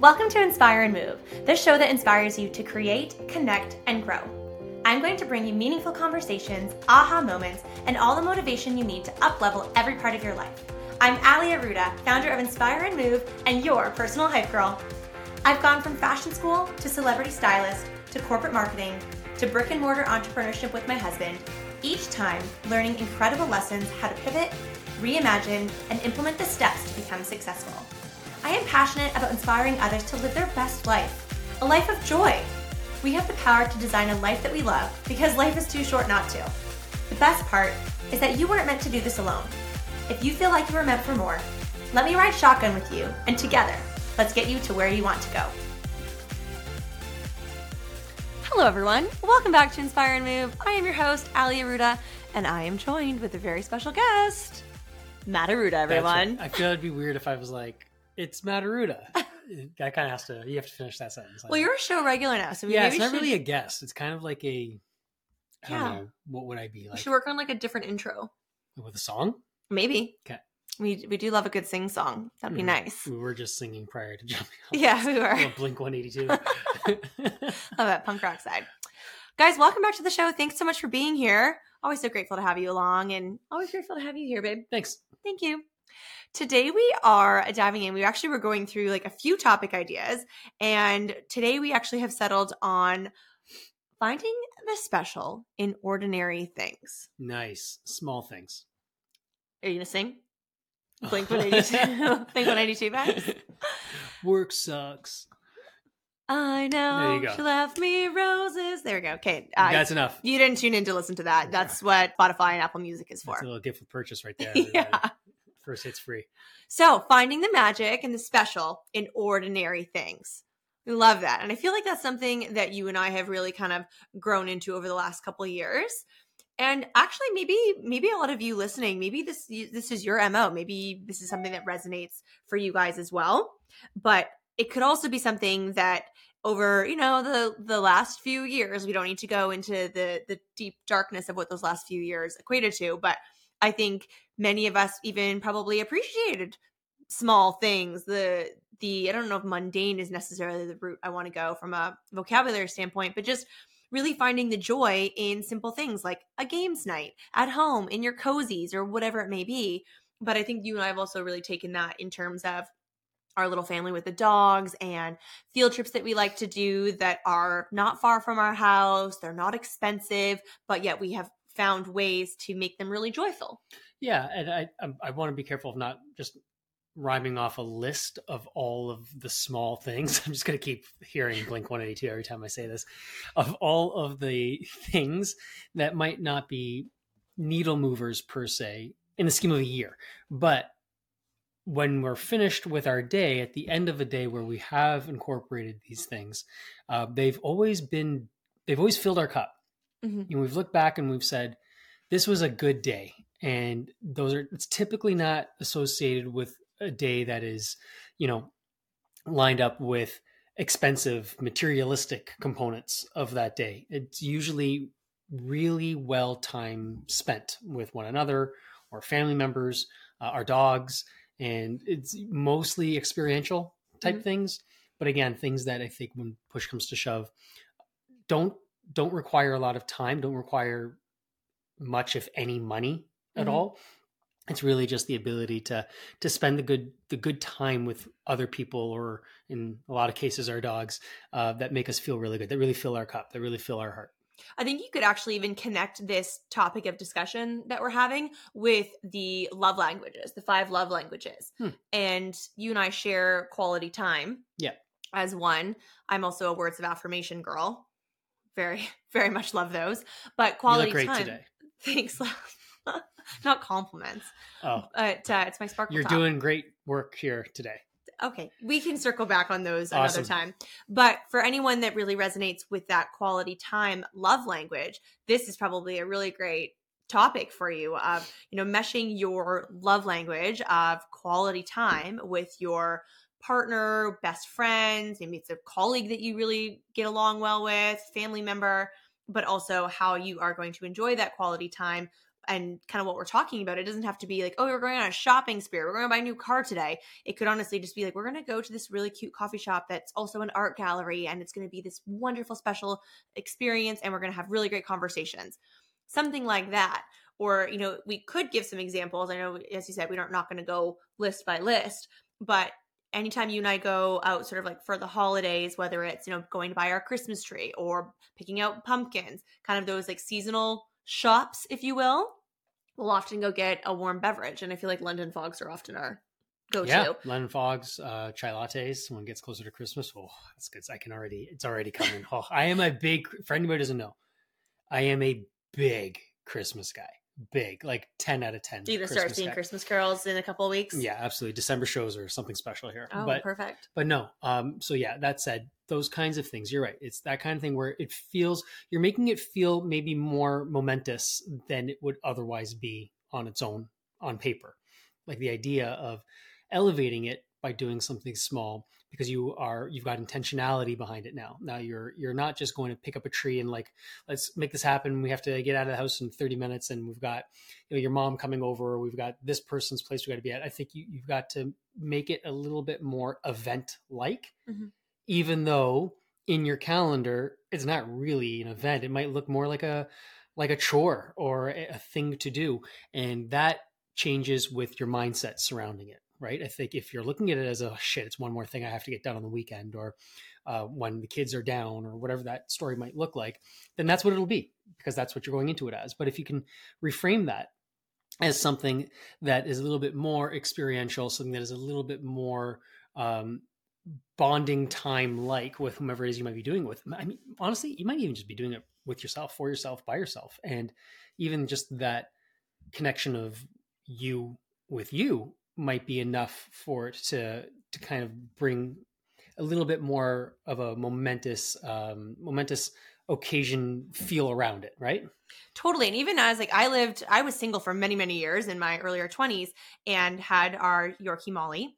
Welcome to Inspire and Move, the show that inspires you to create, connect, and grow. I'm going to bring you meaningful conversations, aha moments, and all the motivation you need to uplevel every part of your life. I'm Ali Aruda, founder of Inspire and Move, and your personal hype girl. I've gone from fashion school to celebrity stylist to corporate marketing to brick and mortar entrepreneurship with my husband, each time learning incredible lessons how to pivot, reimagine, and implement the steps to become successful. I am passionate about inspiring others to live their best life, a life of joy. We have the power to design a life that we love because life is too short not to. The best part is that you weren't meant to do this alone. If you feel like you were meant for more, let me ride shotgun with you, and together, let's get you to where you want to go. Hello, everyone. Welcome back to Inspire and Move. I am your host, Ali Aruda, and I am joined with a very special guest, Matt Aruda, everyone. I feel it'd be weird if I was like, it's Matt Aruda. that kind of has to. You have to finish that sentence. Well, you're a show regular now, so we yeah, it's not should, really a guest. It's kind of like a. I Yeah. don't know. What would I be we like should work on like a different intro. with a song? Maybe. Okay. We we do love a good sing song. That'd be Mhm. nice. We were just singing prior to jumping. on Yeah, we were. Blink One Eighty Two. Love that punk rock side. Guys, welcome back to the show. Thanks so much for being here. Always so grateful to have you along and always grateful to have you here, babe. Thanks. Thank you. Today we are diving in. We actually were going through like a few topic ideas, and today we actually have settled on finding the special in ordinary things. Nice. Small things. Are you gonna sing? Blink 182. Blink 182 vibes. Work sucks. I know There you go. she left me roses. There we go. Okay, uh, That's enough. you didn't tune in to listen to that. That's what Spotify and Apple Music is for. That's a little gift of purchase right there. Yeah. First hit's free. So, finding the magic and the special in ordinary things. We love that. And I feel like that's something that you and I have really kind of grown into over the last couple of years. And actually maybe maybe a lot of you listening, maybe this this is your MO. Maybe this is something that resonates for you guys as well. But it could also be something that over, you know, the the last few years, we don't need to go into the the deep darkness of what those last few years equated to, but I think many of us even probably appreciated small things. The the i don't know if mundane is necessarily the route i want to go from a vocabulary standpoint but just really finding the joy in simple things like a games night at home in your cozies or whatever it may be. But i think you and i have also really taken that in terms of our little family with the dogs and field trips that we like to do that are not far from our house they're not expensive but yet we have found ways to make them really joyful Yeah, and I I, I want to be careful of not just rhyming off a list of all of the small things. I'm just going to keep hearing Blink 182 every time I say this. Of all of the things that might not be needle movers per se in the scheme of a year, but when we're finished with our day at the end of a day where we have incorporated these things, uh, they've always been they've always filled our cup. Mhm. And we've looked back and we've said, this was a good day. And those are it's typically not associated with a day that is, you know, lined up with expensive materialistic components of that day. It's usually really well time spent with one another or family members, uh, our dogs, and it's mostly experiential type Mhm. things. But again, things that I think when push comes to shove, don't don't require a lot of time, don't require much, if any, money at Mhm. all. It's really just the ability to to spend the good the good time with other people, or in a lot of cases, our dogs, uh, that make us feel really good, that really fill our cup, that really fill our heart. I think you could actually even connect this topic of discussion that we're having with the love languages, the five love languages. Hmm. And you and I share quality time. Yeah. As one. I'm also a words of affirmation girl. Very, very much love those. But quality you look great time. today. Thanks. Not compliments. Oh, But uh, it's my sparkle. you're top. doing great work here today. Okay, we can circle back on those Awesome. another time. But for anyone that really resonates with that quality time love language, this is probably a really great topic for you of, you know, meshing your love language of quality time with your partner, best friends, maybe it's a colleague that you really get along well with, family member, but also how you are going to enjoy that quality time and kind of what we're talking about. It doesn't have to be like, oh, we're going on a shopping spree. We're going to buy a new car today. It could honestly just be like, we're going to go to this really cute coffee shop that's also an art gallery, and it's going to be this wonderful, special experience, and we're going to have really great conversations. Something like that. Or, you know, we could give some examples. I know, as you said, we are not going to go list by list, but anytime you and I go out sort of like for the holidays, whether it's, you know, going to buy our Christmas tree or picking out pumpkins, kind of those like seasonal shops, if you will, we'll often go get a warm beverage. And I feel like London fogs are often our go to. Yeah, London fogs, uh, chai lattes when it gets closer to Christmas. Oh, that's good. I can already, it's already coming. oh, I am a big, for anybody doesn't know, I am a big Christmas guy big, like 10 out of 10. Do you Christmas start seeing. Christmas carols in a couple of weeks? Yeah, absolutely. December shows are something special here. Oh, but, perfect. But no, um, so yeah, that said, those kinds of things, you're right. It's that kind of thing where it feels, you're making it feel maybe more momentous than it would otherwise be on its own on paper. Like the idea of elevating it by doing something small because you are you've got intentionality behind it now. Now you're you're not just going to pick up a tree and like let's make this happen. We have to get out of the house in 30 minutes and we've got you know your mom coming over or we've got this person's place we got to be at. I think you, you've got to make it a little bit more event like mm-hmm. even though in your calendar it's not really an event. It might look more like a like a chore or a thing to do and that changes with your mindset surrounding it right? I think if you're looking at it as a shit, it's one more thing I have to get done on the weekend or uh, when the kids are down or whatever that story might look like, then that's what it'll be because that's what you're going into it as. But if you can reframe that as something that is a little bit more experiential, something that is a little bit more um, bonding time like with whomever it is you might be doing with. I mean, honestly, you might even just be doing it with yourself, for yourself, by yourself. And even just that connection of you with you might be enough for it to to kind of bring a little bit more of a momentous um, momentous occasion feel around it, right? Totally. And even as like I lived, I was single for many, many years in my earlier 20s and had our Yorkie Molly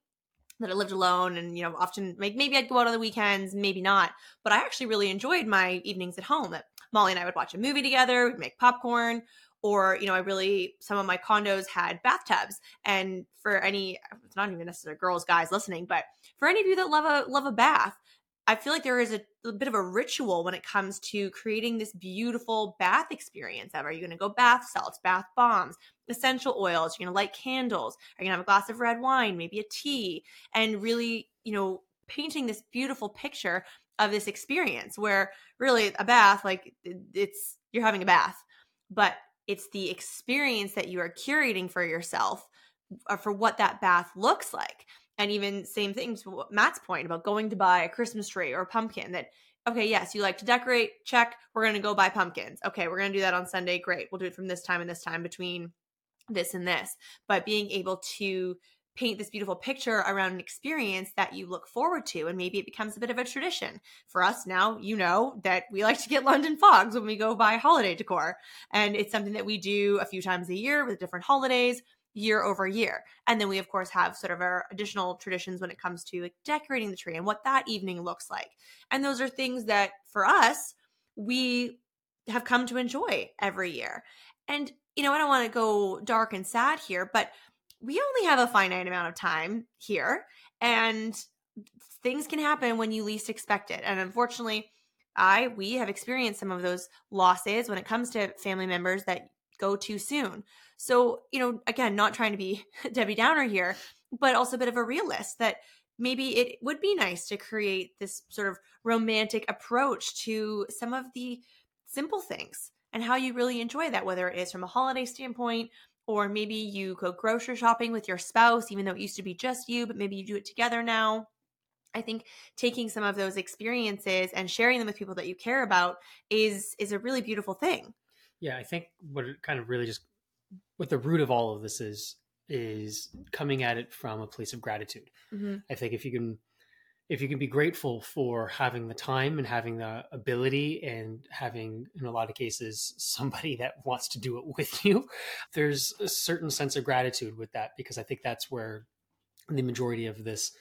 that I lived alone and you know often like maybe I'd go out on the weekends, maybe not. But I actually really enjoyed my evenings at home. That Molly and I would watch a movie together, we'd make popcorn, or you know i really some of my condos had bathtubs and for any it's not even necessarily girls guys listening but for any of you that love a love a bath i feel like there is a, a bit of a ritual when it comes to creating this beautiful bath experience of are you going to go bath salts bath bombs essential oils you're going to light candles are you going to have a glass of red wine maybe a tea and really you know painting this beautiful picture of this experience where really a bath like it's you're having a bath but it's the experience that you are curating for yourself uh, for what that bath looks like. And even same things, Matt's point about going to buy a Christmas tree or a pumpkin that, okay, yes, you like to decorate, check, we're going to go buy pumpkins. Okay, we're going to do that on Sunday. Great. We'll do it from this time and this time between this and this. But being able to paint this beautiful picture around an experience that you look forward to and maybe it becomes a bit of a tradition. For us now you know that we like to get london fogs when we go buy holiday decor and it's something that we do a few times a year with different holidays year over year. And then we of course have sort of our additional traditions when it comes to like decorating the tree and what that evening looks like. And those are things that for us we have come to enjoy every year. And you know i don't want to go dark and sad here but we only have a finite amount of time here and things can happen when you least expect it. And unfortunately i we have experienced some of those losses when it comes to family members that go too soon. So you know again not trying to be debbie downer here but also a bit of a realist that maybe it would be nice to create this sort of romantic approach to some of the simple things and how you really enjoy that whether it is from a holiday standpoint or maybe you go grocery shopping with your spouse, even though it used to be just you, but maybe you do it together now. I think taking some of those experiences and sharing them with people that you care about is is a really beautiful thing. Yeah, I think what it kind of really just what the root of all of this is is coming at it from a place of gratitude. Mm-hmm. I think if you can if you can be grateful for having the time and having the ability and having in a lot of cases somebody that wants to do it with you there's a certain sense of gratitude with that because i think that's where the majority of this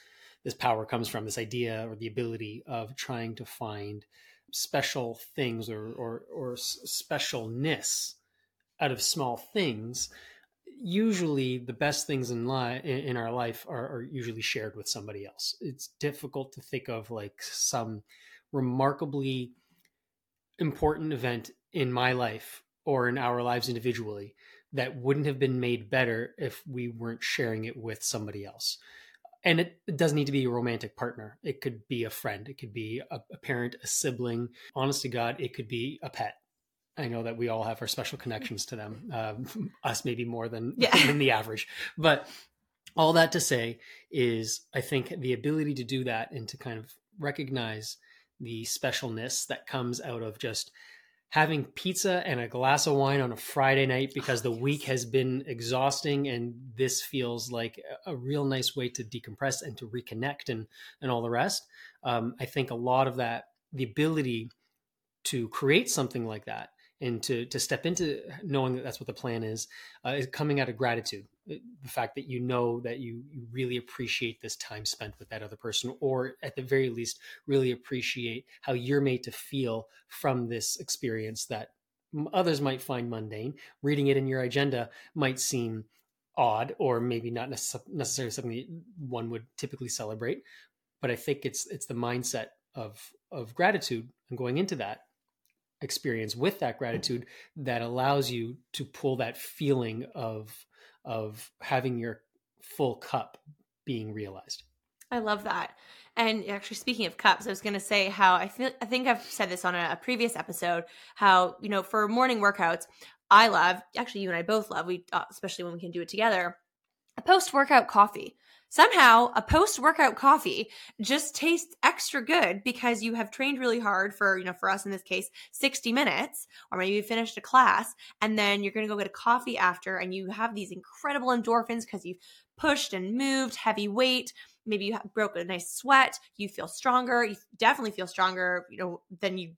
this power comes from this idea or the ability of trying to find special things or or, or specialness out of small things, usually the best things in life in our life are, are, usually shared with somebody else. It's difficult to think of like some remarkably important event in my life or in our lives individually that wouldn't have been made better if we weren't sharing it with somebody else. And it, it doesn't need to be a romantic partner. It could be a friend. It could be a, a parent, a sibling. Honest to God, it could be a pet. I know that we all have our special connections to them. Um, us maybe more than yeah. than the average, but all that to say is, I think the ability to do that and to kind of recognize the specialness that comes out of just having pizza and a glass of wine on a Friday night because the week has been exhausting and this feels like a real nice way to decompress and to reconnect and and all the rest. Um, I think a lot of that, the ability to create something like that and to to step into knowing that that's what the plan is uh, is coming out of gratitude. Uh, the fact that you know that you you really appreciate this time spent with that other person or at the very least really appreciate how you're made to feel from this experience that others might find mundane. Reading it in your agenda might seem odd or maybe not necess- necessarily something one would typically celebrate but i think it's it's the mindset of of gratitude and going into that experience with that gratitude that allows you to pull that feeling of of having your full cup being realized. I love that. And actually, speaking of cups, I was going to say how I feel. I think I've said this on a, a previous episode. How you know, for morning workouts, I love. Actually, you and I both love. We uh, especially when we can do it together. A post workout coffee somehow a post workout coffee just tastes extra good because you have trained really hard for, you know, for us in this case, 60 minutes, or maybe you finished a class and then you're going to go get a coffee after and you have these incredible endorphins because you've pushed and moved heavy weight. Maybe you broke a nice sweat. You feel stronger. You definitely feel stronger, you know, than you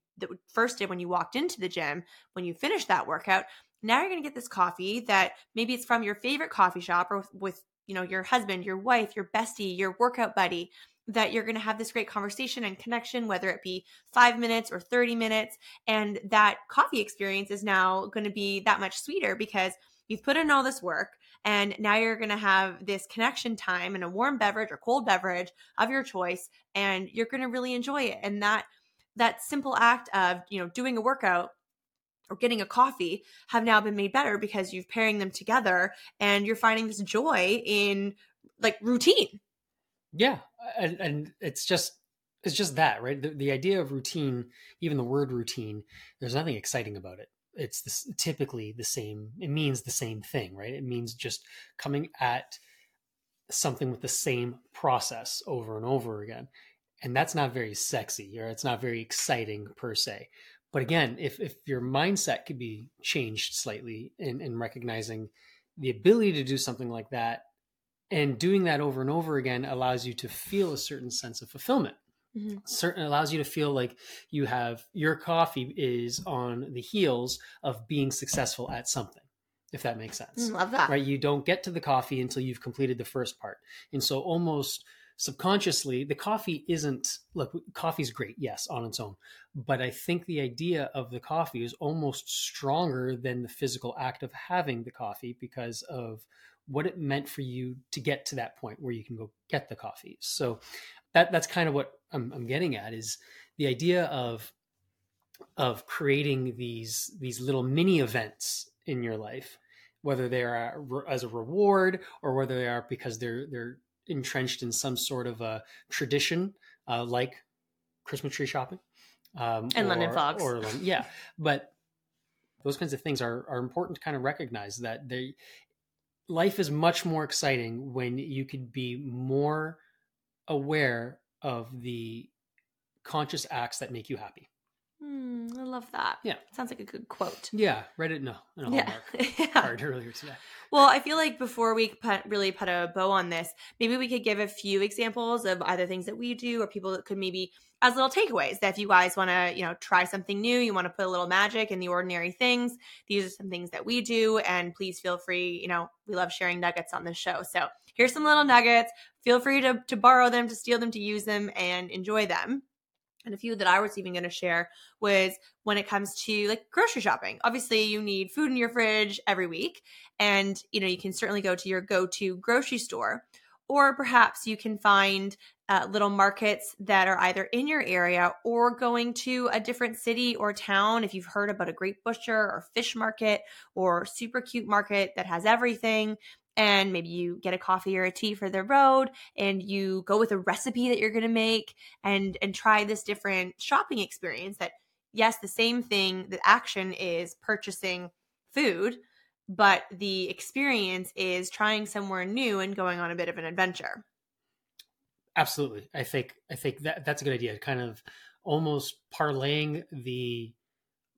first did when you walked into the gym. When you finished that workout, now you're going to get this coffee that maybe it's from your favorite coffee shop or with, with you know, your husband, your wife, your bestie, your workout buddy, that you're going to have this great conversation and connection, whether it be five minutes or 30 minutes. And that coffee experience is now going to be that much sweeter because you've put in all this work and now you're going to have this connection time and a warm beverage or cold beverage of your choice and you're going to really enjoy it and that that simple act of you know doing a workout or getting a coffee have now been made better because you've pairing them together and you're finding this joy in like routine. Yeah, and, and it's just it's just that right. The, the idea of routine, even the word routine, there's nothing exciting about it. It's this, typically the same. It means the same thing, right? It means just coming at something with the same process over and over again, and that's not very sexy or it's not very exciting per se. But again, if, if your mindset could be changed slightly in, in recognizing the ability to do something like that and doing that over and over again allows you to feel a certain sense of fulfillment. Mm-hmm. Certain allows you to feel like you have your coffee is on the heels of being successful at something if that makes sense. Mm, love that. Right? You don't get to the coffee until you've completed the first part. And so almost subconsciously the coffee isn't look coffee's great yes on its own but i think the idea of the coffee is almost stronger than the physical act of having the coffee because of what it meant for you to get to that point where you can go get the coffee. So that that's kind of what i'm, I'm getting at is the idea of of creating these these little mini events in your life whether they are as a reward or whether they are because they're they're entrenched in some sort of a tradition, uh, like Christmas tree shopping um, and or, London fogs, or yeah. But those kinds of things are are important to kind of recognize that they life is much more exciting when you could be more aware of the conscious acts that make you happy. Mm, I love that. Yeah. Sounds like a good quote. Yeah. Read it in a, in a yeah. yeah. card earlier today. Well, I feel like before we put, really put a bow on this, maybe we could give a few examples of either things that we do or people that could maybe as little takeaways that if you guys want to, you know, try something new, you want to put a little magic in the ordinary things, these are some things that we do. And please feel free, you know, we love sharing nuggets on the show. So here's some little nuggets. Feel free to, to borrow them, to steal them, to use them, and enjoy them. And a few that I was even going to share was when it comes to like grocery shopping. Obviously, you need food in your fridge every week, and you know you can certainly go to your go-to grocery store, or perhaps you can find uh, little markets that are either in your area or going to a different city or town. If you've heard about a great butcher or fish market or super cute market that has everything, and maybe you get a coffee or a tea for the road and you go with a recipe that you're going to make and and try this different shopping experience that yes the same thing the action is purchasing food but the experience is trying somewhere new and going on a bit of an adventure. Absolutely. I think i think that that's a good idea kind of almost parlaying the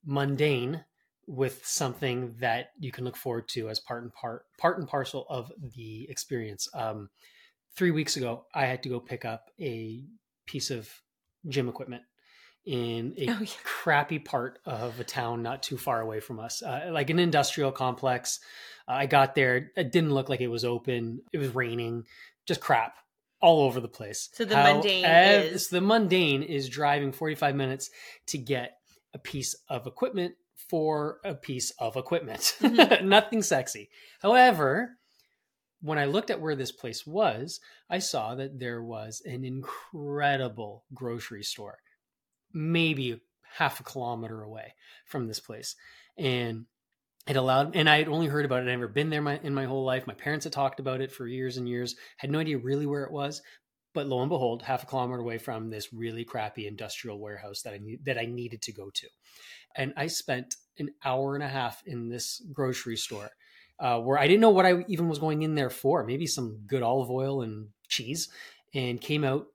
mundane with something that you can look forward to as part and part part and parcel of the experience. Um, three weeks ago, I had to go pick up a piece of gym equipment in a oh, yeah. crappy part of a town not too far away from us, uh, like an industrial complex. Uh, I got there, it didn't look like it was open. It was raining, just crap all over the place. So the How, mundane is the mundane is driving 45 minutes to get a piece of equipment for a piece of equipment. Mm-hmm. Nothing sexy. However, when I looked at where this place was, I saw that there was an incredible grocery store, maybe half a kilometer away from this place. And it allowed, and I had only heard about it. I'd never been there my, in my whole life. My parents had talked about it for years and years, had no idea really where it was. But lo and behold, half a kilometer away from this really crappy industrial warehouse that I that I needed to go to and I spent an hour and a half in this grocery store uh, where I didn't know what I even was going in there for. Maybe some good olive oil and cheese, and came out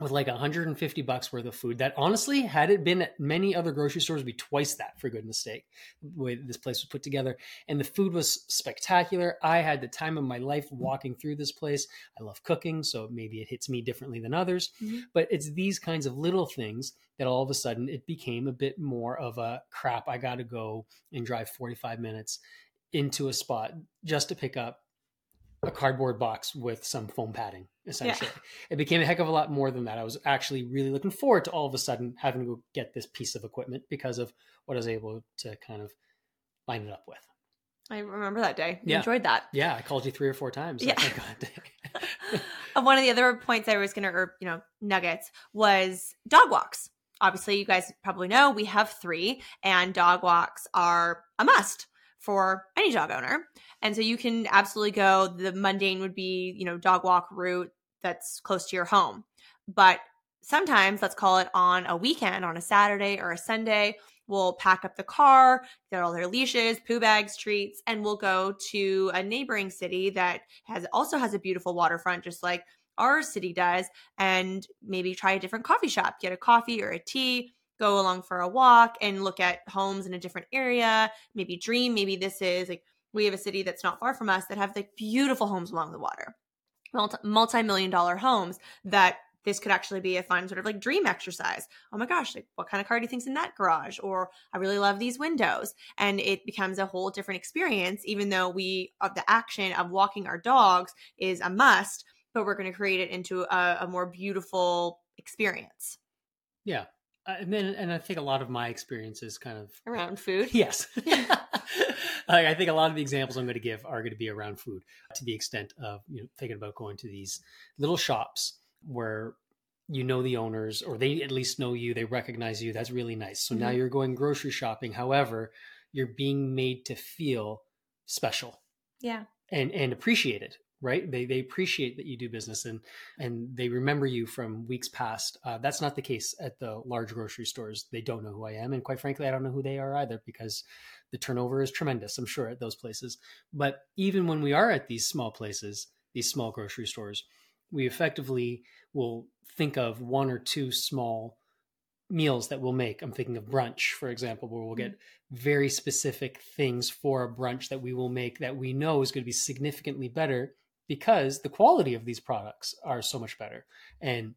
with like 150 bucks worth of food that honestly had it been at many other grocery stores would be twice that for goodness sake the way this place was put together. And the food was spectacular. I had the time of my life walking through this place. I love cooking so maybe it hits me differently than others. Mm-hmm. but it's these kinds of little things that all of a sudden it became a bit more of a crap i gotta go and drive 45 minutes into a spot just to pick up a cardboard box with some foam padding essentially. Yeah. it became a heck of a lot more than that. I was actually really looking forward to all of a sudden having to go get this piece of equipment because of what i was able to kind of line it up with. I remember that day. Yeah. enjoyed that. Yeah i called you three or four times. Yeah. One of the other points i was gonna or you know nuggets was dog walks. Obviously you guys probably know we have three and dog walks are a must for any dog owner. And so you can absolutely go. The mundane would be, you know, dog walk route that's close to your home. But sometimes, let's call it on a weekend, on a Saturday or a Sunday, we'll pack up the car, get all their leashes, poo bags, treats, and we'll go to a neighboring city that has also has a beautiful waterfront, just like our city does, and maybe try a different coffee shop, get a coffee or a tea, go along for a walk and look at homes in a different area, maybe dream. Maybe this is like we have a city that's not far from us that have like beautiful homes along the water, multi million dollar homes that this could actually be a fun sort of like dream exercise. Oh my gosh, like what kind of car do you think's in that garage? Or I really love these windows. And it becomes a whole different experience, even though we of the action of walking our dogs is a must, but we're going to create it into a, a more beautiful experience. Yeah, uh, and then and I think a lot of my experiences kind of around food. Yes. like, I think a lot of the examples I'm going to give are going to be around food to the extent of you know thinking about going to these little shops where you know the owners or they at least know you, they recognize you. That's really nice. So mm-hmm. now you're going grocery shopping. However, you're being made to feel special. Yeah. And and appreciated right they they appreciate that you do business and and they remember you from weeks past uh, that's not the case at the large grocery stores they don't know who i am and quite frankly i don't know who they are either because the turnover is tremendous i'm sure at those places but even when we are at these small places these small grocery stores we effectively will think of one or two small meals that we'll make. I'm thinking of brunch, for example, where we'll get mm-hmm. very specific things for a brunch that we will make that we know is going to be significantly better because the quality of these products are so much better. And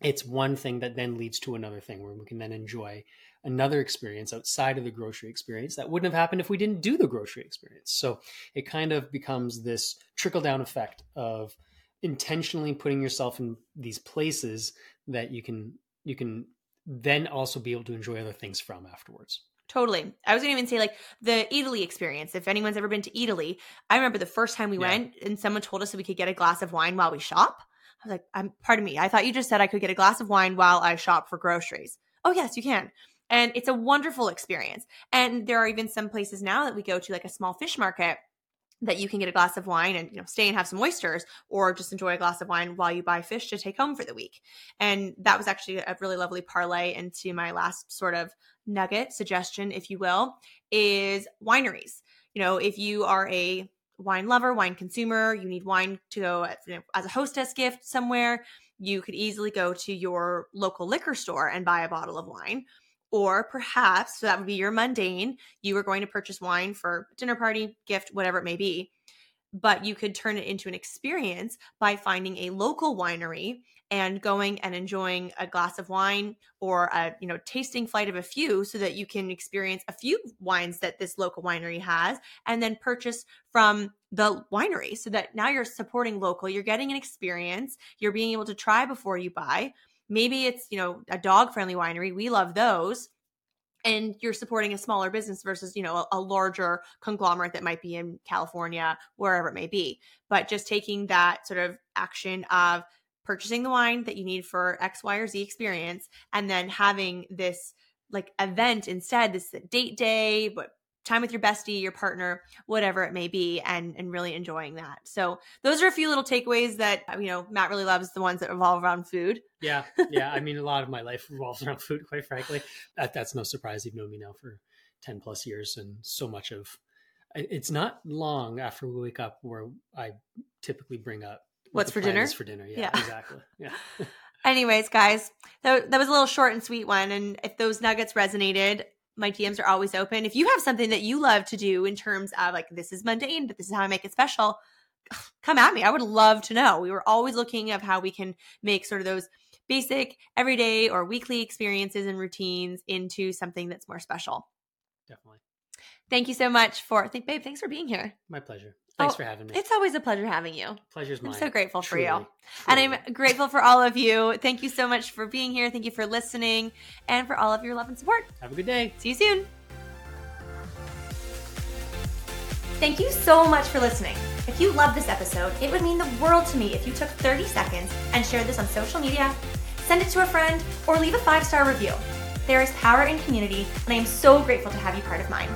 it's one thing that then leads to another thing where we can then enjoy another experience outside of the grocery experience that wouldn't have happened if we didn't do the grocery experience. So it kind of becomes this trickle down effect of intentionally putting yourself in these places that you can you can then also be able to enjoy other things from afterwards. Totally. I was going to even say like the Italy experience. If anyone's ever been to Italy, I remember the first time we Yeah. went and someone told us that we could get a glass of wine while we shop. I was like, I'm pardon me. I thought you just said I could get a glass of wine while I shop for groceries. Oh, yes, you can. And it's a wonderful experience. And there are even some places now that we go to like a small fish market that you can get a glass of wine and you know stay and have some oysters or just enjoy a glass of wine while you buy fish to take home for the week. And that was actually a really lovely parlay into my last sort of nugget suggestion if you will is wineries. You know, if you are a wine lover, wine consumer, you need wine to go know, as a hostess gift somewhere, you could easily go to your local liquor store and buy a bottle of wine. Or perhaps, so that would be your mundane, you were going to purchase wine for dinner party, gift, whatever it may be. But you could turn it into an experience by finding a local winery and going and enjoying a glass of wine or a you know tasting flight of a few so that you can experience a few wines that this local winery has and then purchase from the winery so that now you're supporting local you're getting an experience you're being able to try before you buy maybe it's you know a dog friendly winery we love those and you're supporting a smaller business versus you know a, a larger conglomerate that might be in california wherever it may be. But just taking that sort of action of purchasing the wine that you need for x y or z experience and then having this like event instead this date day but time with your bestie your partner whatever it may be and and really enjoying that so those are a few little takeaways that you know matt really loves the ones that revolve around food Yeah, yeah. I mean, a lot of my life revolves around food, quite frankly. That, that's no surprise. You've known me now for 10 plus years, and so much of it's not long after we wake up where I typically bring up what What's for dinner? For dinner, yeah, Yeah. exactly. Yeah, Anyways, guys, that, that was a little short and sweet one. And if those nuggets resonated, my DMs are always open. If you have something that you love to do in terms of like, this is mundane, but this is how I make it special, come at me. I would love to know. We were always looking of how we can make sort of those basic everyday or weekly experiences and routines into something that's more special. definitely. Thank you so much for, think, babe, thanks for being here. My pleasure. Thanks Oh, for having me. It's always a pleasure having you. Pleasure's mine. I'm so grateful for you. Truly, And. I'm grateful for all of you. Thank you so much for being here. Thank you for listening and for all of your love and support. Have a good day. See you soon. Thank you so much for listening. If you love this episode, it would mean the world to me if you took 30 seconds and shared this on social media, send it to a friend, or leave a five star review. There is power in community, and I am so grateful to have you part of mine.